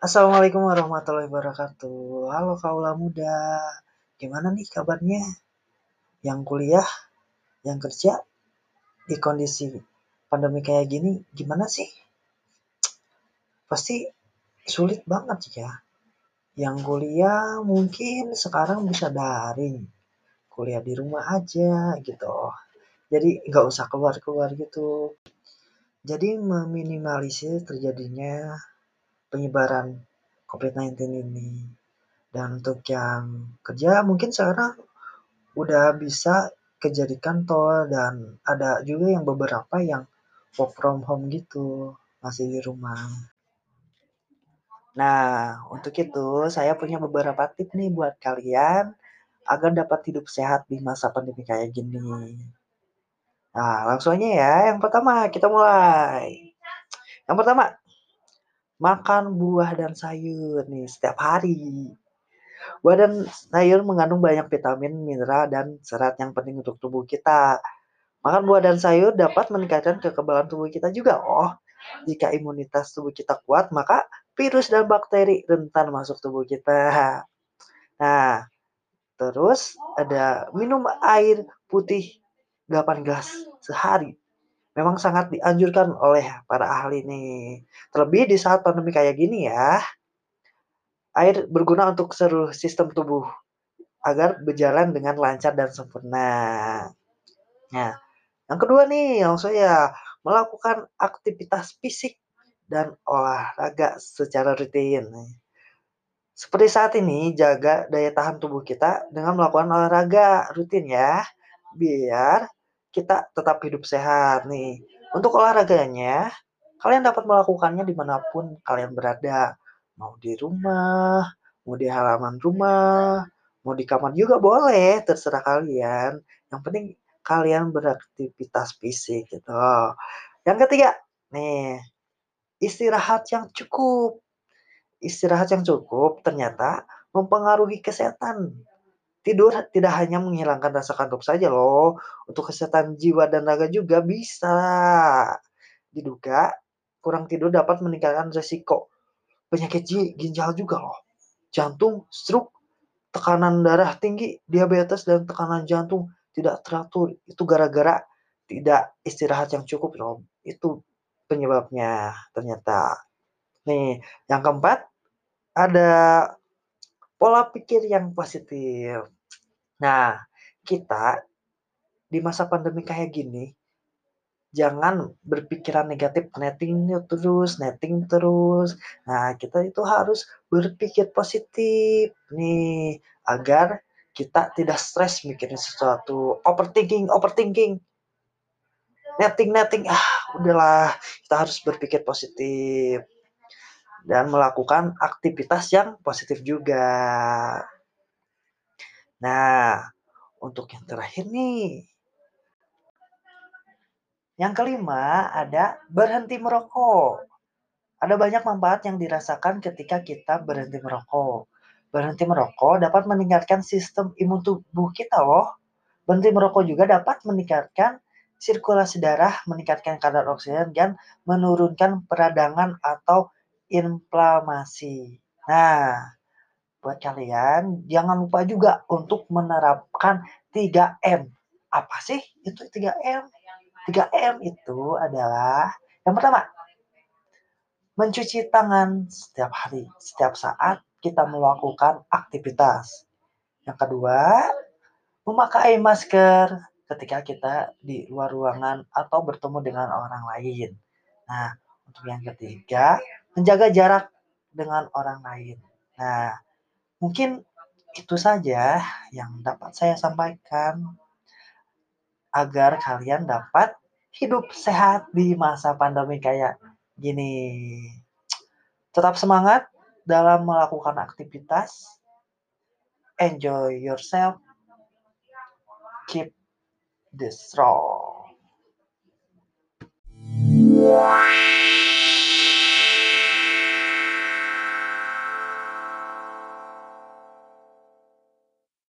Assalamualaikum warahmatullahi wabarakatuh. Halo kaula muda. Gimana nih kabarnya? Yang kuliah, yang kerja di kondisi pandemi kayak gini gimana sih? Pasti sulit banget ya. Yang kuliah mungkin sekarang bisa daring. Kuliah di rumah aja gitu. Jadi nggak usah keluar-keluar gitu. Jadi meminimalisir terjadinya penyebaran COVID-19 ini. Dan untuk yang kerja mungkin sekarang udah bisa kerja di kantor dan ada juga yang beberapa yang work from home gitu, masih di rumah. Nah, untuk itu saya punya beberapa tips nih buat kalian agar dapat hidup sehat di masa pandemi kayak gini. Nah, langsung aja ya. Yang pertama, kita mulai. Yang pertama, makan buah dan sayur nih setiap hari. Buah dan sayur mengandung banyak vitamin, mineral, dan serat yang penting untuk tubuh kita. Makan buah dan sayur dapat meningkatkan kekebalan tubuh kita juga. Oh, jika imunitas tubuh kita kuat, maka virus dan bakteri rentan masuk tubuh kita. Nah, terus ada minum air putih 8 gelas sehari. Memang sangat dianjurkan oleh para ahli nih. Terlebih di saat pandemi kayak gini ya. Air berguna untuk seluruh sistem tubuh agar berjalan dengan lancar dan sempurna. Nah, yang kedua nih, langsung ya melakukan aktivitas fisik dan olahraga secara rutin. Seperti saat ini, jaga daya tahan tubuh kita dengan melakukan olahraga rutin ya, biar kita tetap hidup sehat nih. Untuk olahraganya, kalian dapat melakukannya di mana pun kalian berada mau di rumah, mau di halaman rumah, mau di kamar juga boleh, terserah kalian. Yang penting kalian beraktivitas fisik gitu. Yang ketiga, nih, istirahat yang cukup. Istirahat yang cukup ternyata mempengaruhi kesehatan. Tidur tidak hanya menghilangkan rasa kantuk saja loh, untuk kesehatan jiwa dan raga juga bisa. Diduga kurang tidur dapat meningkatkan resiko penyakit ginjal juga loh. Jantung, stroke, tekanan darah tinggi, diabetes, dan tekanan jantung tidak teratur. Itu gara-gara tidak istirahat yang cukup loh. Itu penyebabnya ternyata. Nih, yang keempat ada pola pikir yang positif. Nah, kita di masa pandemi kayak gini jangan berpikiran negatif netting terus netting terus. Nah kita itu harus berpikir positif nih agar kita tidak stres mikirin sesuatu overthinking overthinking. Netting netting ah udahlah kita harus berpikir positif dan melakukan aktivitas yang positif juga nah untuk yang terakhir nih yang kelima ada berhenti merokok. Ada banyak manfaat yang dirasakan ketika kita berhenti merokok. Berhenti merokok dapat meningkatkan sistem imun tubuh kita loh. Berhenti merokok juga dapat meningkatkan sirkulasi darah, meningkatkan kadar oksigen, dan menurunkan peradangan atau inflamasi. Nah, buat kalian jangan lupa juga untuk menerapkan 3M. Apa sih itu 3M? 3M itu adalah yang pertama, mencuci tangan setiap hari, setiap saat kita melakukan aktivitas. Yang kedua, memakai masker ketika kita di luar ruangan atau bertemu dengan orang lain. Nah, untuk yang ketiga, menjaga jarak dengan orang lain. Nah, mungkin itu saja yang dapat saya sampaikan agar kalian dapat hidup sehat di masa pandemi kayak gini. Tetap semangat dalam melakukan aktivitas. Enjoy yourself. Keep the strong.